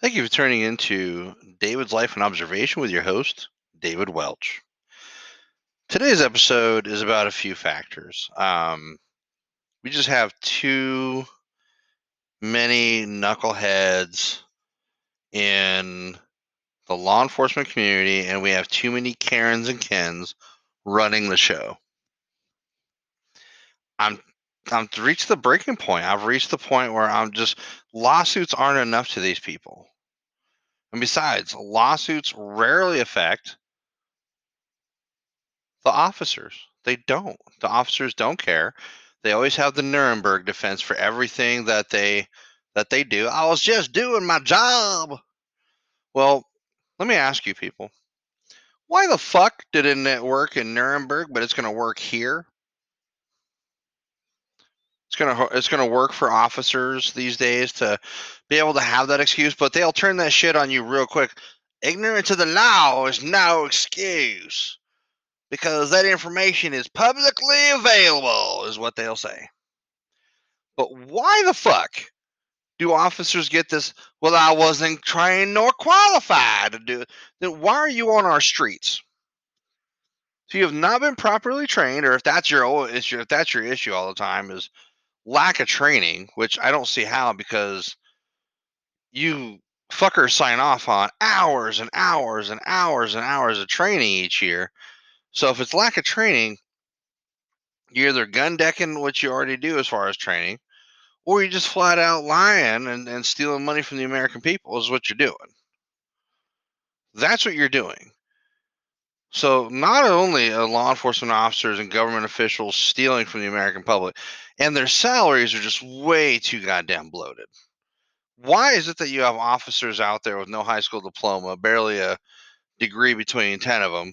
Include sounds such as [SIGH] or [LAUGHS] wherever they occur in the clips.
Thank you for turning into David's Life and Observation with your host, David Welch. Today's episode is about a few factors. Um, we just have too many knuckleheads in the law enforcement community, and we have too many Karens and Kens running the show. I'm I'm reached the breaking point. I've reached the point where I'm just lawsuits aren't enough to these people. And besides, lawsuits rarely affect the officers. They don't. The officers don't care. They always have the Nuremberg defense for everything that they that they do. I was just doing my job. Well, let me ask you people. Why the fuck didn't it work in Nuremberg, but it's going to work here? It's gonna it's gonna work for officers these days to be able to have that excuse, but they'll turn that shit on you real quick. Ignorance of the law is no excuse because that information is publicly available, is what they'll say. But why the fuck do officers get this? Well, I wasn't trained nor qualified to do it. Then why are you on our streets? So you have not been properly trained, or if that's your issue, if that's your issue all the time, is lack of training, which I don't see how because you fuckers sign off on hours and hours and hours and hours of training each year. So if it's lack of training, you're either gun decking what you already do as far as training, or you're just flat out lying and, and stealing money from the American people is what you're doing. That's what you're doing. So not only are law enforcement officers and government officials stealing from the American public, and their salaries are just way too goddamn bloated. Why is it that you have officers out there with no high school diploma, barely a degree between 10 of them?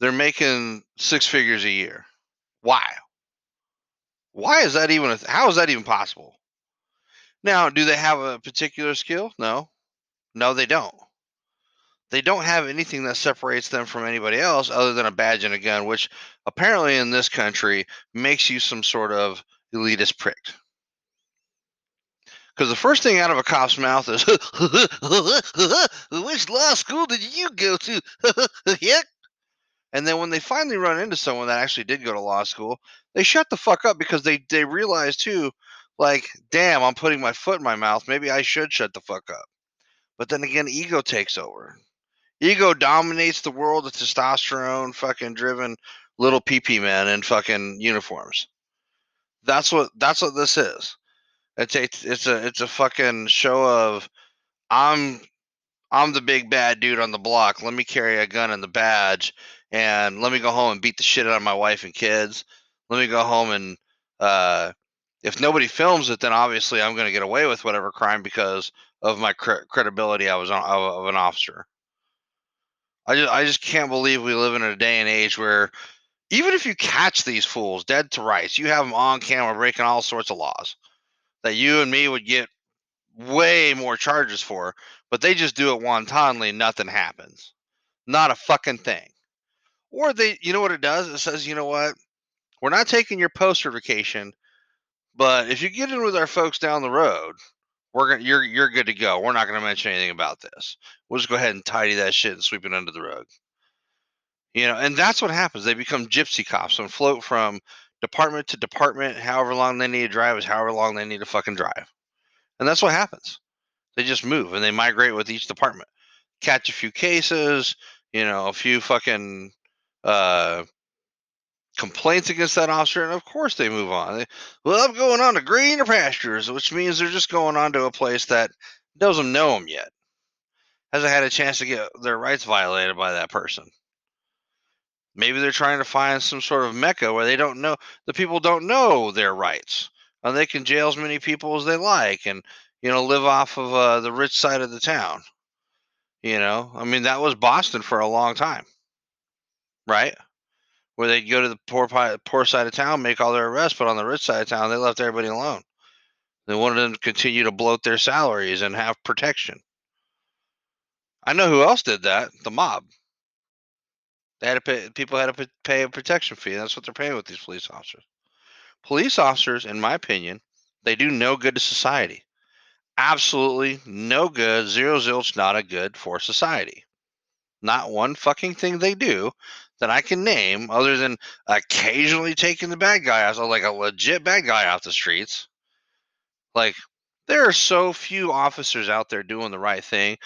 They're making six figures a year. Why? Why is that even, a, how is that even possible? Now, do they have a particular skill? No. No, they don't they don't have anything that separates them from anybody else other than a badge and a gun, which apparently in this country makes you some sort of elitist prick. Because the first thing out of a cop's mouth is, [LAUGHS] which law school did you go to? [LAUGHS] yeah. And then when they finally run into someone that actually did go to law school, they shut the fuck up because they, they realize too, like, damn, I'm putting my foot in my mouth. Maybe I should shut the fuck up. But then again, ego takes over. Ego dominates the world of testosterone, fucking driven little PP men in fucking uniforms. That's what that's what this is. It's a it's a it's a fucking show of I'm I'm the big bad dude on the block. Let me carry a gun and the badge, and let me go home and beat the shit out of my wife and kids. Let me go home and uh, if nobody films it, then obviously I'm going to get away with whatever crime because of my cre- credibility. I was on, of, of an officer. I just I just can't believe we live in a day and age where even if you catch these fools dead to rights, you have them on camera breaking all sorts of laws that you and me would get way more charges for, but they just do it wantonly, nothing happens. Not a fucking thing. Or they you know what it does? It says, you know what? We're not taking your post vacation, but if you get in with our folks down the road, we're gonna you're you're good to go. We're not gonna mention anything about this. We'll just go ahead and tidy that shit and sweep it under the rug. You know, and that's what happens. They become gypsy cops and float from department to department. However long they need to drive is however long they need to fucking drive, and that's what happens. They just move and they migrate with each department, catch a few cases, you know, a few fucking uh, complaints against that officer, and of course they move on. They, well, I'm going on to greener pastures, which means they're just going on to a place that doesn't know them yet, hasn't had a chance to get their rights violated by that person. Maybe they're trying to find some sort of mecca where they don't know the people don't know their rights, and they can jail as many people as they like, and you know live off of uh, the rich side of the town. You know, I mean that was Boston for a long time, right? Where they'd go to the poor poor side of town, make all their arrests, but on the rich side of town, they left everybody alone. They wanted them to continue to bloat their salaries and have protection. I know who else did that. The mob. They had to pay. People had to pay a protection fee. That's what they're paying with these police officers. Police officers, in my opinion, they do no good to society. absolutely no good, zero zilch, not a good for society. Not one fucking thing they do that I can name other than occasionally taking the bad guy out, like a legit bad guy off the streets. Like, there are so few officers out there doing the right thing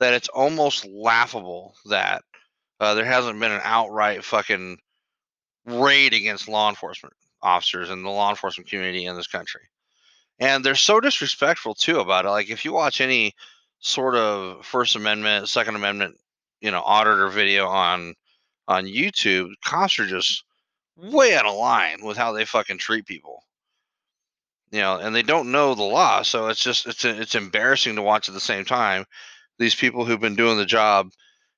that it's almost laughable that uh, there hasn't been an outright fucking raid against law enforcement officers and the law enforcement community in this country. And they're so disrespectful too about it. Like if you watch any sort of First Amendment, Second Amendment, you know, auditor video on on YouTube, cops are just way out of line with how they fucking treat people. You know, and they don't know the law, so it's just it's it's embarrassing to watch at the same time. These people who've been doing the job,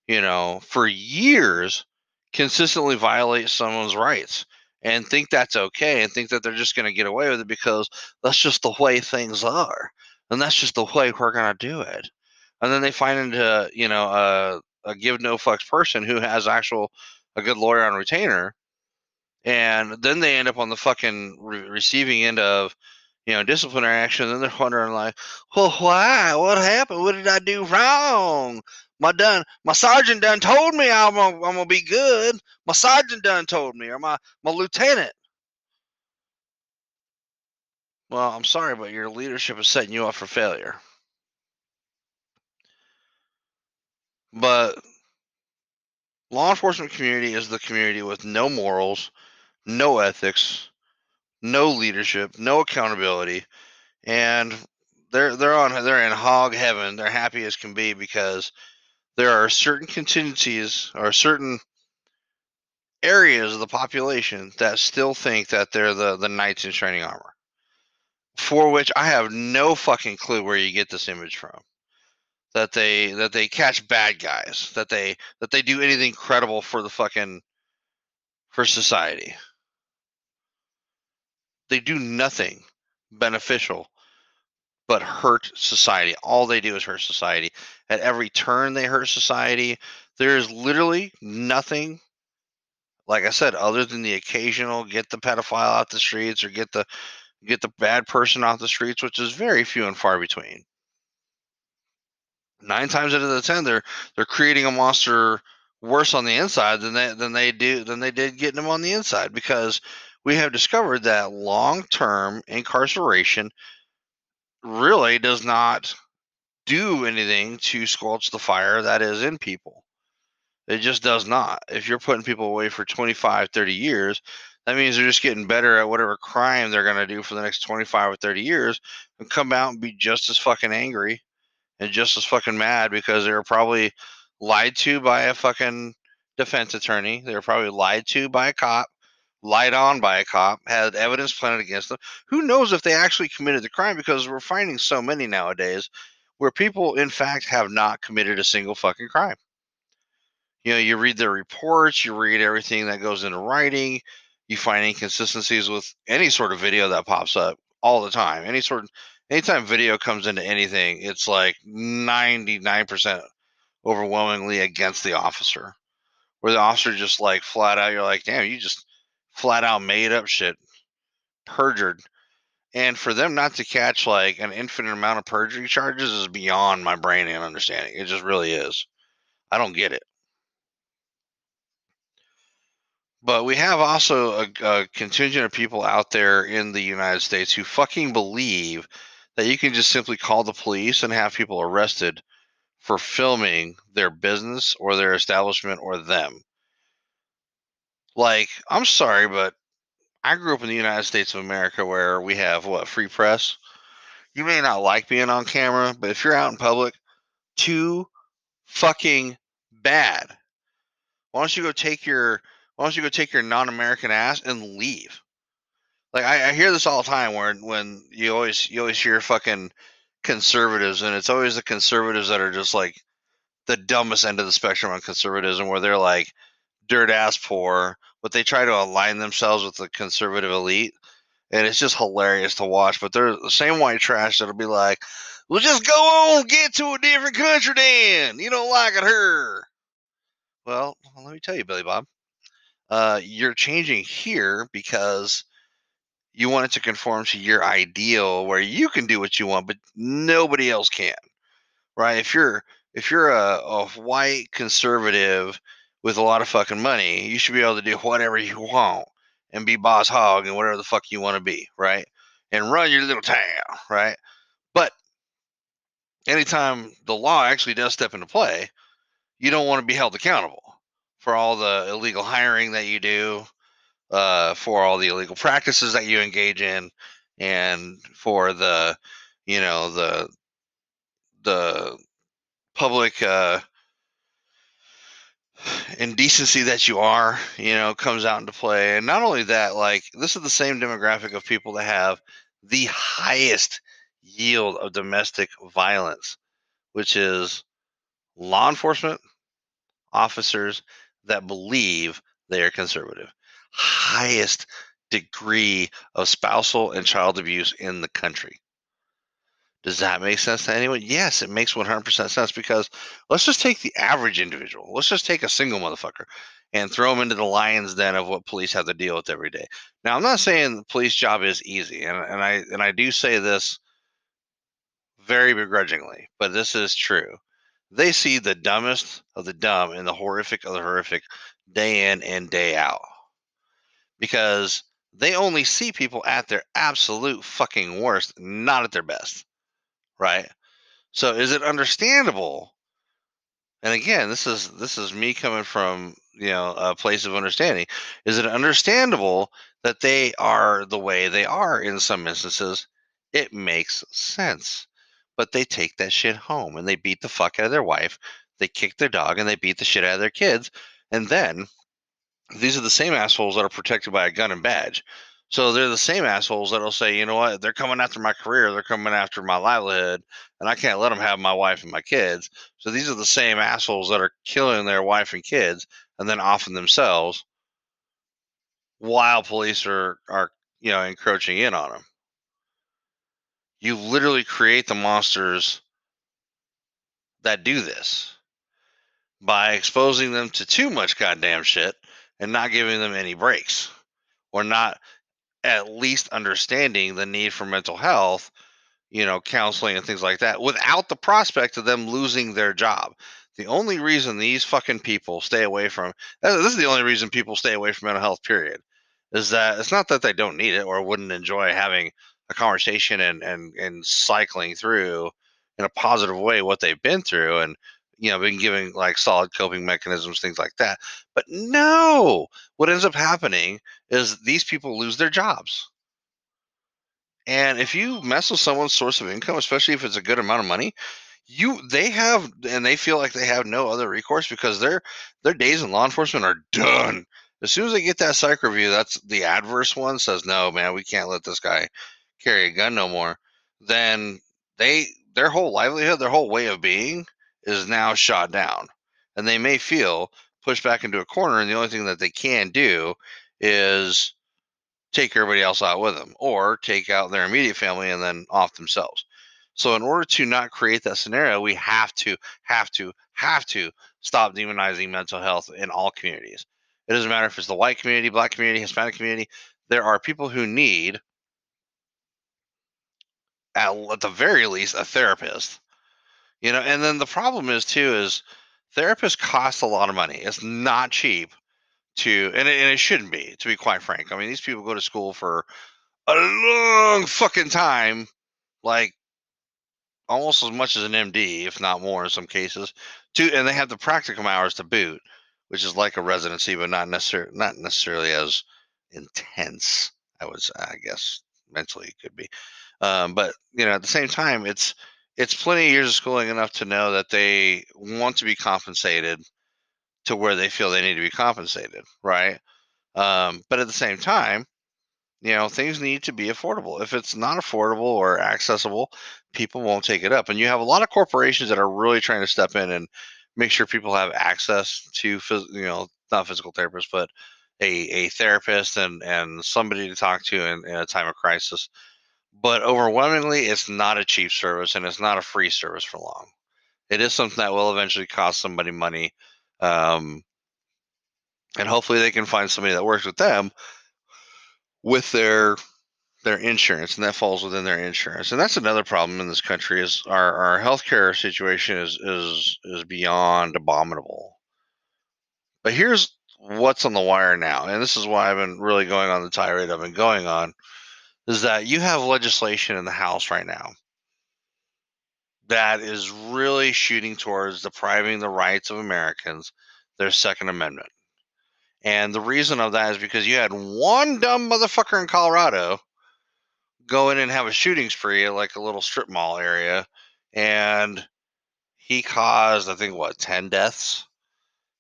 you know, for years, consistently violate someone's rights and think that's okay and think that they're just going to get away with it because that's just the way things are and that's just the way we're going to do it and then they find into you know a, a give no fucks person who has actual a good lawyer on retainer and then they end up on the fucking re- receiving end of you know disciplinary action and then they're wondering like well why what happened what did i do wrong my done my sergeant done told me I'm gonna, I'm gonna be good. My sergeant done told me, or my my lieutenant. Well, I'm sorry, but your leadership is setting you up for failure. But law enforcement community is the community with no morals, no ethics, no leadership, no accountability, and they're they're on they're in hog heaven. They're happy as can be because there are certain contingencies or certain areas of the population that still think that they're the, the knights in shining armor. For which I have no fucking clue where you get this image from. That they that they catch bad guys, that they that they do anything credible for the fucking for society. They do nothing beneficial but hurt society. All they do is hurt society. At every turn, they hurt society. There is literally nothing, like I said, other than the occasional get the pedophile out the streets or get the get the bad person off the streets, which is very few and far between. Nine times out of the ten, they're they're creating a monster worse on the inside than they than they do than they did getting them on the inside because we have discovered that long term incarceration really does not do anything to squelch the fire that is in people. It just does not. If you're putting people away for 25, 30 years, that means they're just getting better at whatever crime they're going to do for the next 25 or 30 years and come out and be just as fucking angry and just as fucking mad because they were probably lied to by a fucking defense attorney. They were probably lied to by a cop lied on by a cop, had evidence planted against them. Who knows if they actually committed the crime because we're finding so many nowadays where people, in fact, have not committed a single fucking crime. You know, you read their reports, you read everything that goes into writing, you find inconsistencies with any sort of video that pops up all the time. Any sort of, anytime video comes into anything, it's like 99% overwhelmingly against the officer. Where the officer just like flat out, you're like, damn, you just flat out made up shit, perjured. And for them not to catch like an infinite amount of perjury charges is beyond my brain and understanding. It just really is. I don't get it. But we have also a, a, contingent of people out there in the United States who fucking believe that you can just simply call the police and have people arrested for filming their business or their establishment or them. Like, I'm sorry, but I grew up in the United States of America where we have what free press. You may not like being on camera, but if you're out in public, too fucking bad. Why don't you go take your why don't you go take your non-American ass and leave? Like I, I hear this all the time where when you always you always hear fucking conservatives and it's always the conservatives that are just like the dumbest end of the spectrum on conservatism where they're like dirt ass poor, but they try to align themselves with the conservative elite. And it's just hilarious to watch. But they're the same white trash that'll be like, well, just go on, get to a different country then. You don't like it here. Well, let me tell you, Billy Bob, uh, you're changing here because you want it to conform to your ideal where you can do what you want, but nobody else can. Right? If you're if you're a, a white conservative with a lot of fucking money, you should be able to do whatever you want and be boss hog and whatever the fuck you want to be, right? And run your little town, right? But anytime the law actually does step into play, you don't want to be held accountable for all the illegal hiring that you do, uh, for all the illegal practices that you engage in, and for the, you know, the the public uh, indecency that you are, you know, comes out into play. And not only that, like this is the same demographic of people that have the highest yield of domestic violence, which is law enforcement officers that believe they are conservative. Highest degree of spousal and child abuse in the country. Does that make sense to anyone? Yes, it makes 100% sense because let's just take the average individual. Let's just take a single motherfucker and throw him into the lion's den of what police have to deal with every day. Now, I'm not saying the police job is easy, and, and I and I do say this very begrudgingly, but this is true. They see the dumbest of the dumb and the horrific of the horrific day in and day out because they only see people at their absolute fucking worst, not at their best right? So is it understandable? And again, this is this is me coming from you know a place of understanding. Is it understandable that they are the way they are in some instances? It makes sense, but they take that shit home and they beat the fuck out of their wife. They kick their dog and they beat the shit out of their kids, and then these are the same assholes that are protected by a gun and badge. So they're the same assholes that'll say, you know what, they're coming after my career, they're coming after my livelihood, and I can't let them have my wife and my kids. So these are the same assholes that are killing their wife and kids and then offing themselves while police are are you know encroaching in on them. You literally create the monsters that do this by exposing them to too much goddamn shit and not giving them any breaks or not at least understanding the need for mental health, you know, counseling and things like that without the prospect of them losing their job. The only reason these fucking people stay away from this is the only reason people stay away from mental health, period, is that it's not that they don't need it or wouldn't enjoy having a conversation and, and, and cycling through in a positive way what they've been through and you know been giving like solid coping mechanisms things like that but no! What ends up happening is these people lose their jobs. And if you mess with someone's source of income especially if it's a good amount of money you they have and they feel like they have no other recourse because their their days in law enforcement are done. As soon as they get that psych review that's the adverse one says no man we can't let this guy carry a gun no more. Then they their whole livelihood their whole way of being is now shot down. And they may feel pushed back into a corner, and the only thing that they can do is take everybody else out with them or take out their immediate family and then off themselves. So in order to not create that scenario, we have to, have to, have to stop demonizing mental health in all communities. It doesn't matter if it's the white community, black community, Hispanic community. There are people who need, at, at the very least, a therapist you know, and then the problem is too is therapists cost a lot of money. It's not cheap to, and it, and it shouldn't be, to be quite frank. I mean, these people go to school for a long fucking time, like almost as much as an MD, if not more in some cases. To and they have the practicum hours to boot, which is like a residency, but not necessarily not necessarily as intense. I was, I guess, mentally it could be, um, but you know, at the same time, it's it's plenty of years of schooling enough to know that they want to be compensated to where they feel they need to be compensated, right? Um, but at the same time, you know, things need to be affordable. If it's not affordable or accessible, people won't take it up. And you have a lot of corporations that are really trying to step in and make sure people have access to, you know, not physical therapists, but a, a therapist and, and somebody to talk to in, in a time of crisis but overwhelmingly, it's not a cheap service and it's not a free service for long. It is something that will eventually cost somebody money. Um, and hopefully they can find somebody that works with them with their their insurance, and that falls within their insurance. And that's another problem in this country is our, our healthcare situation is is is beyond abominable. But here's what's on the wire now, and this is why I've been really going on the tirade I've been going on, is that you have legislation in the House right now that is really shooting towards depriving the rights of Americans their Second Amendment. And the reason of that is because you had one dumb motherfucker in Colorado go in and have a shooting spree at like a little strip mall area, and he caused, I think, what, 10 deaths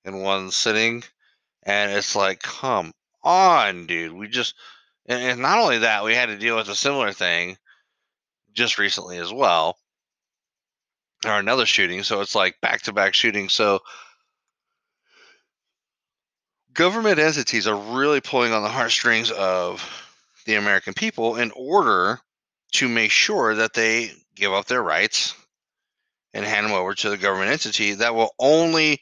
in one sitting. And it's like, come on, dude. We just, and, not only that, we had to deal with a similar thing just recently as well or another shooting. So it's like back to back shootings. So government entities are really pulling on the heartstrings of the American people in order to make sure that they give up their rights and hand them over to the government entity that will only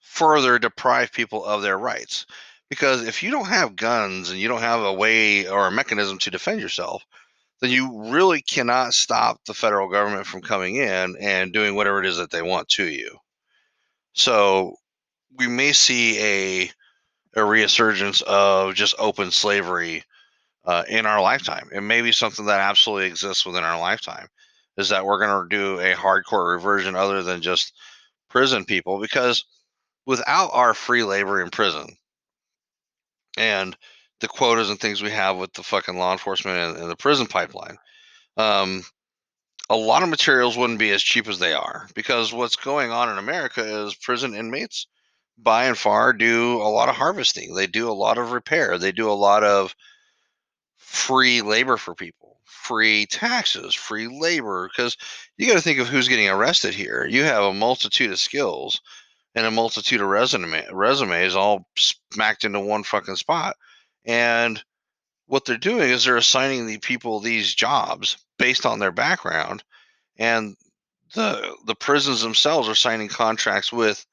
further deprive people of their rights. Because if you don't have guns and you don't have a way or a mechanism to defend yourself, then you really cannot stop the federal government from coming in and doing whatever it is that they want to you. So we may see a a resurgence of just open slavery uh, in our lifetime. It may be something that absolutely exists within our lifetime. Is that we're going to do a hardcore reversion other than just prison people? Because without our free labor in prison and the quotas and things we have with the fucking law enforcement and, and the prison pipeline, um, a lot of materials wouldn't be as cheap as they are because what's going on in America is prison inmates by and far do a lot of harvesting. They do a lot of repair. They do a lot of free labor for people, free taxes, free labor. Because you got to think of who's getting arrested here. You have a multitude of skills and a multitude of resume, resumes all smacked into one fucking spot. And what they're doing is they're assigning the people these jobs based on their background. And the the prisons themselves are signing contracts with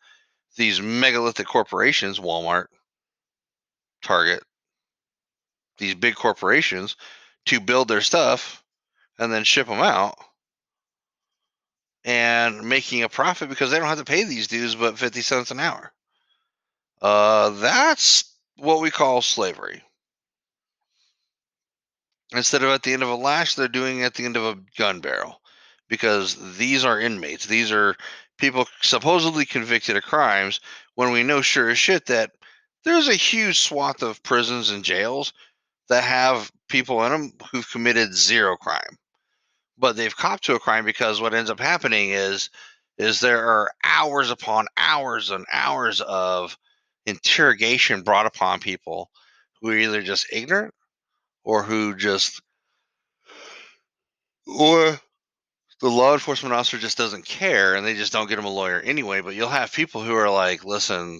these megalithic corporations, Walmart, Target, these big corporations to build their stuff and then ship them out and making a profit because they don't have to pay these dudes but 50 cents an hour. Uh, that's what we call slavery. Instead of at the end of a lash, they're doing at the end of a gun barrel because these are inmates. These are people supposedly convicted of crimes when we know sure as shit that there's a huge swath of prisons and jails that have people in them who've committed zero crime but they've copped to a crime because what ends up happening is is there are hours upon hours and hours of interrogation brought upon people who are either just ignorant or who just or the law enforcement officer just doesn't care and they just don't get him a lawyer anyway. But you'll have people who are like, listen,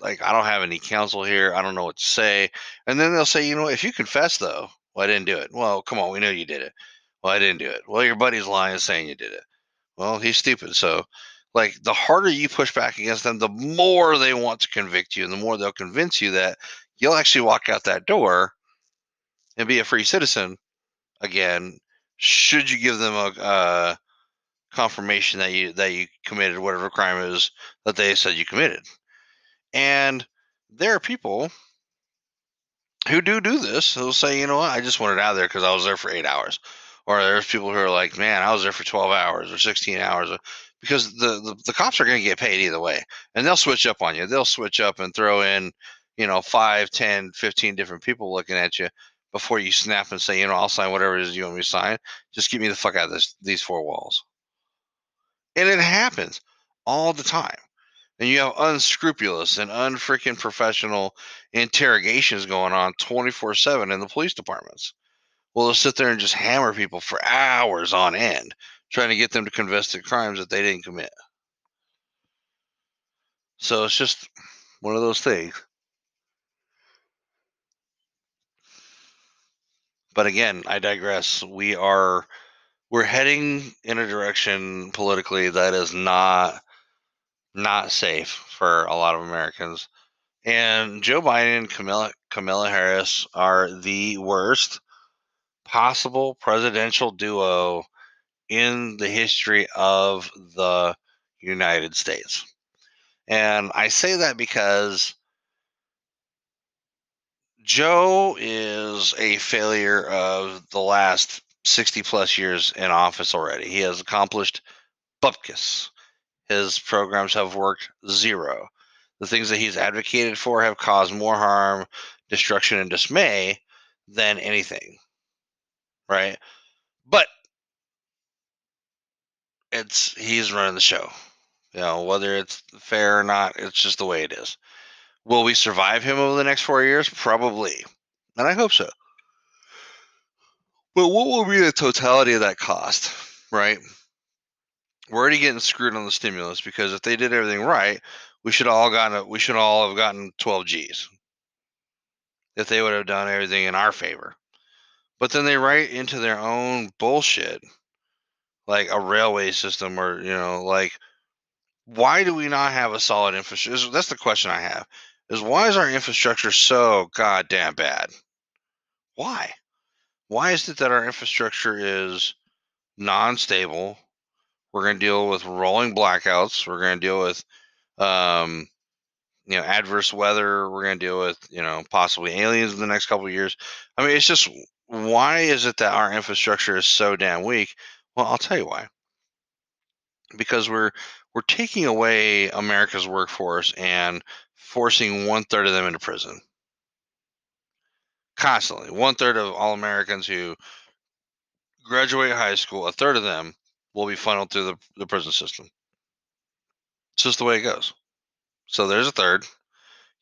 like, I don't have any counsel here. I don't know what to say. And then they'll say, you know, if you confess, though, well, I didn't do it. Well, come on, we know you did it. Well, I didn't do it. Well, your buddy's lying saying you did it. Well, he's stupid. So, like, the harder you push back against them, the more they want to convict you and the more they'll convince you that you'll actually walk out that door and be a free citizen again should you give them a confirmation that you that you committed whatever crime is that they said you committed and there are people who do do this they'll say you know what i just wanted out of there because i was there for eight hours or there's people who are like man i was there for 12 hours or 16 hours uh, because the, the, the cops are going to get paid either way and they'll switch up on you they'll switch up and throw in you know 5 10 15 different people looking at you before you snap and say, you know, I'll sign whatever it is you want me to sign. Just get me the fuck out of this, these four walls. And it happens all the time. And you have unscrupulous and unfreaking professional interrogations going on 24 7 in the police departments. Well, they'll sit there and just hammer people for hours on end, trying to get them to confess to crimes that they didn't commit. So it's just one of those things. But again, I digress. We are we're heading in a direction politically that is not not safe for a lot of Americans. And Joe Biden and Camilla Kamala Harris are the worst possible presidential duo in the history of the United States. And I say that because Joe is a failure of the last 60 plus years in office already. He has accomplished bupkis. His programs have worked zero. The things that he's advocated for have caused more harm, destruction, and dismay than anything. Right? But it's he's running the show. You know, whether it's fair or not, it's just the way it is. Will we survive him over the next four years? Probably. And I hope so. But what will be the totality of that cost, right? We're already getting screwed on the stimulus because if they did everything right, we should all gotten we should all have gotten 12 G's. If they would have done everything in our favor. But then they write into their own bullshit like a railway system or, you know, like why do we not have a solid infrastructure? That's the question I have. Is why is our infrastructure so goddamn bad? Why? Why is it that our infrastructure is non-stable? We're going to deal with rolling blackouts. We're going to deal with, um, you know, adverse weather. We're going to deal with, you know, possibly aliens in the next couple years. I mean, it's just why is it that our infrastructure is so damn weak? Well, I'll tell you why. Because we're we're taking away America's workforce and forcing one third of them into prison. Constantly. One third of all Americans who graduate high school, a third of them will be funneled through the, the prison system. It's just the way it goes. So there's a third.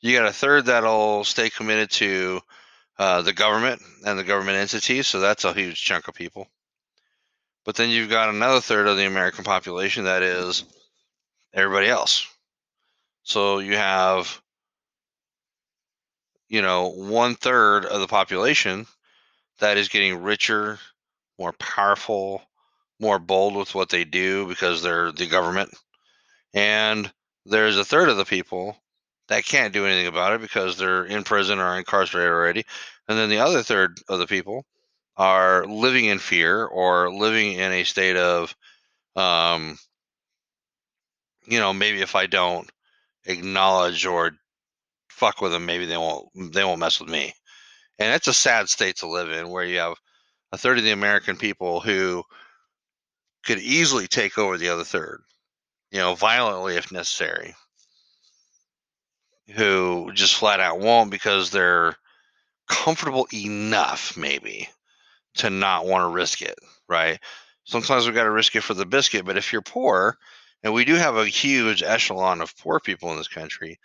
You got a third that'll stay committed to uh, the government and the government entities. So that's a huge chunk of people. But then you've got another third of the American population that is everybody else. So you have, you know, one third of the population that is getting richer, more powerful, more bold with what they do because they're the government. And there's a third of the people that can't do anything about it because they're in prison or incarcerated already. And then the other third of the people are living in fear or living in a state of, um, you know, maybe if I don't acknowledge or fuck with them, maybe they won't they won't mess with me. And it's a sad state to live in where you have a third of the American people who could easily take over the other third, you know, violently if necessary, who just flat out won't because they're comfortable enough, maybe, to not want to risk it, right? Sometimes we've got to risk it for the biscuit, but if you're poor, and we do have a huge echelon of poor people in this country,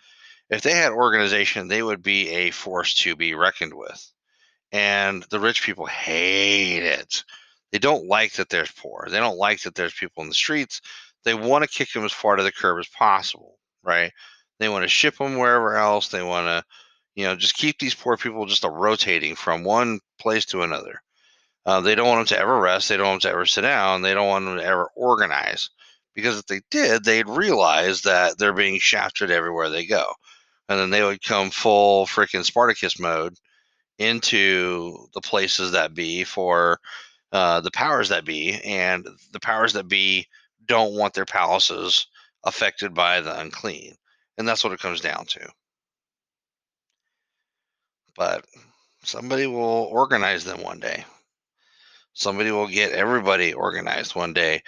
if they had organization, they would be a force to be reckoned with. And the rich people hate it they don't like that there's poor. They don't like that there's people in the streets. They want to kick them as far to the curb as possible, right? They want to ship them wherever else. They want to, you know, just keep these poor people just rotating from one place to another. Uh, they don't want them to ever rest. They don't want them to ever sit down. They don't want them to ever organize because if they did, they'd realize that they're being shafted everywhere they go. And then they would come full freaking Spartacus mode into the places that be for uh, the powers that be, and the powers that be don't want their palaces affected by the unclean. And that's what it comes down to. But somebody will organize them one day. Somebody will get everybody organized one day.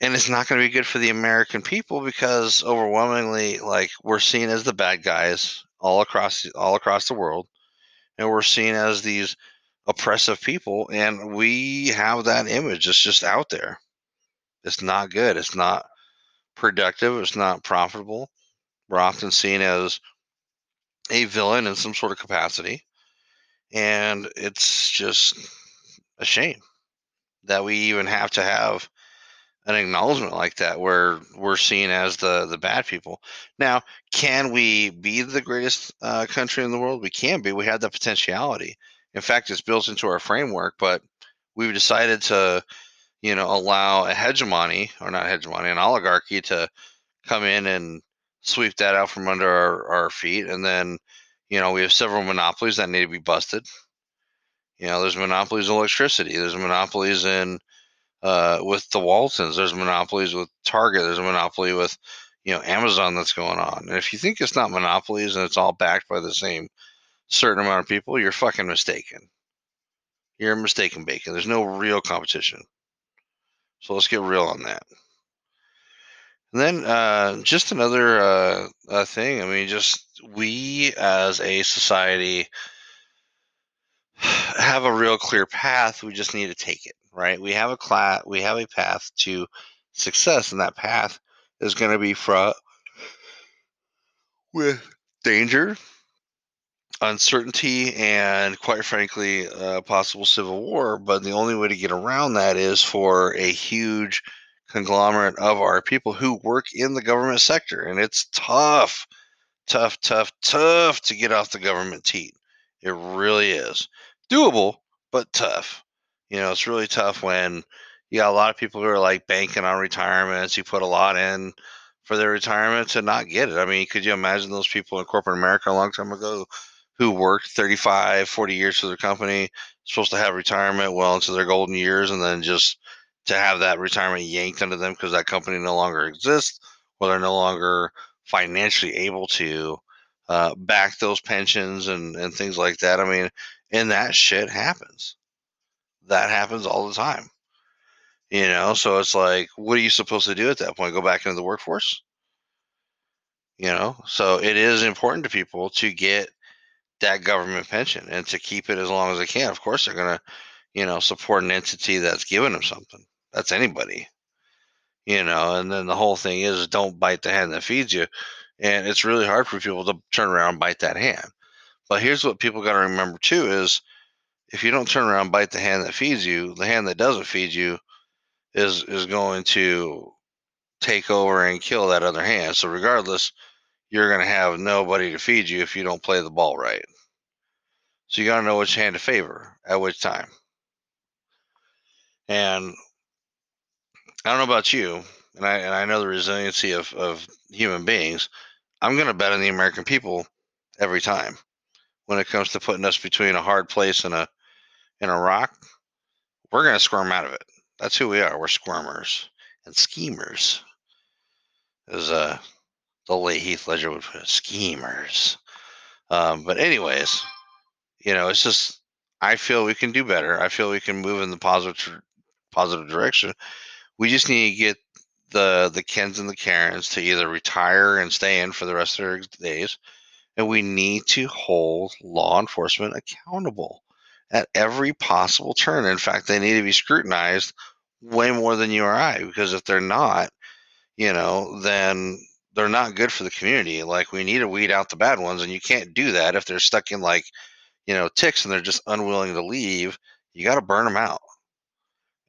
And it's not going to be good for the American people because overwhelmingly, like we're seen as the bad guys all across all across the world, and we're seen as these oppressive people and we have that image it's just out there it's not good it's not productive it's not profitable we're often seen as a villain in some sort of capacity and it's just a shame that we even have to have an acknowledgement like that where we're seen as the the bad people. Now can we be the greatest uh, country in the world? We can be. We have the potentiality. In fact, it's built into our framework, but we've decided to, you know, allow a hegemony or not hegemony, an oligarchy to come in and sweep that out from under our, our feet. And then, you know, we have several monopolies that need to be busted. You know, there's monopolies in electricity. There's monopolies in uh, with the Waltons. There's monopolies with Target. There's a monopoly with you know Amazon that's going on. And if you think it's not monopolies and it's all backed by the same certain amount of people, you're fucking mistaken. You're mistaken, Bacon. There's no real competition. So let's get real on that. And then uh, just another uh, uh, thing. I mean, just we as a society [SIGHS] have a real clear path. We just need to take it, right? We have a class. We have a path to success, and that path is going to be fraught with danger, uncertainty, and quite frankly, uh, possible civil war. But the only way to get around that is for a huge conglomerate of our people who work in the government sector. And it's tough, tough, tough, tough to get off the government teat. It really is. Doable, but tough. You know, it's really tough when you got a lot of people who are like banking on retirements. You put a lot in for their retirement to not get it. I mean, could you imagine those people in corporate America a long time ago who worked 35, 40 years for their company, supposed to have retirement well into their golden years, and then just to have that retirement yanked under them because that company no longer exists or they're no longer financially able to uh, back those pensions and, and things like that. I mean, and that shit happens. That happens all the time. You know, so it's like, what are you supposed to do at that point? Go back into the workforce? You know, so it is important to people to get that government pension and to keep it as long as they can. Of course, they're going to, you know, support an entity that's giving them something. That's anybody, you know. And then the whole thing is don't bite the hand that feeds you. And it's really hard for people to turn around and bite that hand. But here's what people got to remember too is if you don't turn around and bite the hand that feeds you, the hand that doesn't feed you is is going to take over and kill that other hand. So regardless, you're going to have nobody to feed you if you don't play the ball right. So you got to know which hand to favor at which time. And I don't know about you, and I and I know the resiliency of, of human beings. I'm going to bet on the American people every time when it comes to putting us between a hard place and a and a rock. We're going to squirm out of it. That's who we are. We're squirmers and schemers. As uh, the late Heath Ledger would put it, schemers. Um, but anyways, you know, it's just I feel we can do better. I feel we can move in the positive positive direction. We just need to get the the Kens and the Karens to either retire and stay in for the rest of their days, and we need to hold law enforcement accountable at every possible turn. In fact, they need to be scrutinized way more than you or I, because if they're not, you know, then they're not good for the community. Like we need to weed out the bad ones, and you can't do that if they're stuck in like, you know, ticks and they're just unwilling to leave. You got to burn them out,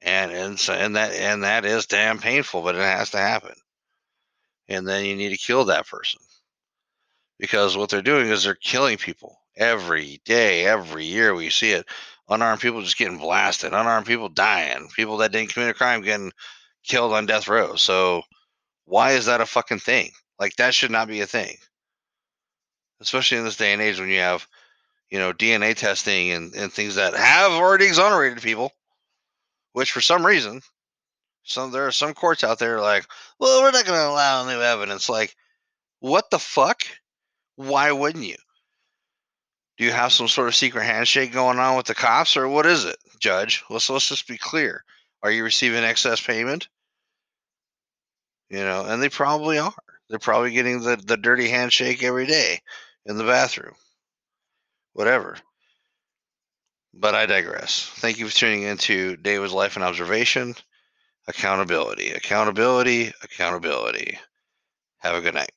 and and so, and that and that is damn painful, but it has to happen. And then you need to kill that person because what they're doing is they're killing people every day, every year. We see it. Unarmed people just getting blasted, unarmed people dying, people that didn't commit a crime getting killed on death row. So why is that a fucking thing? Like that should not be a thing. Especially in this day and age when you have, you know, DNA testing and, and things that have already exonerated people, which for some reason, some there are some courts out there like, well, we're not going to allow new evidence. Like, what the fuck? Why wouldn't you? Do you have some sort of secret handshake going on with the cops, or what is it, Judge? Let's let's just be clear. Are you receiving excess payment? You know, and they probably are. They're probably getting the, the dirty handshake every day in the bathroom. Whatever. But I digress. Thank you for tuning into David's Life and Observation. Accountability, accountability, accountability. Have a good night.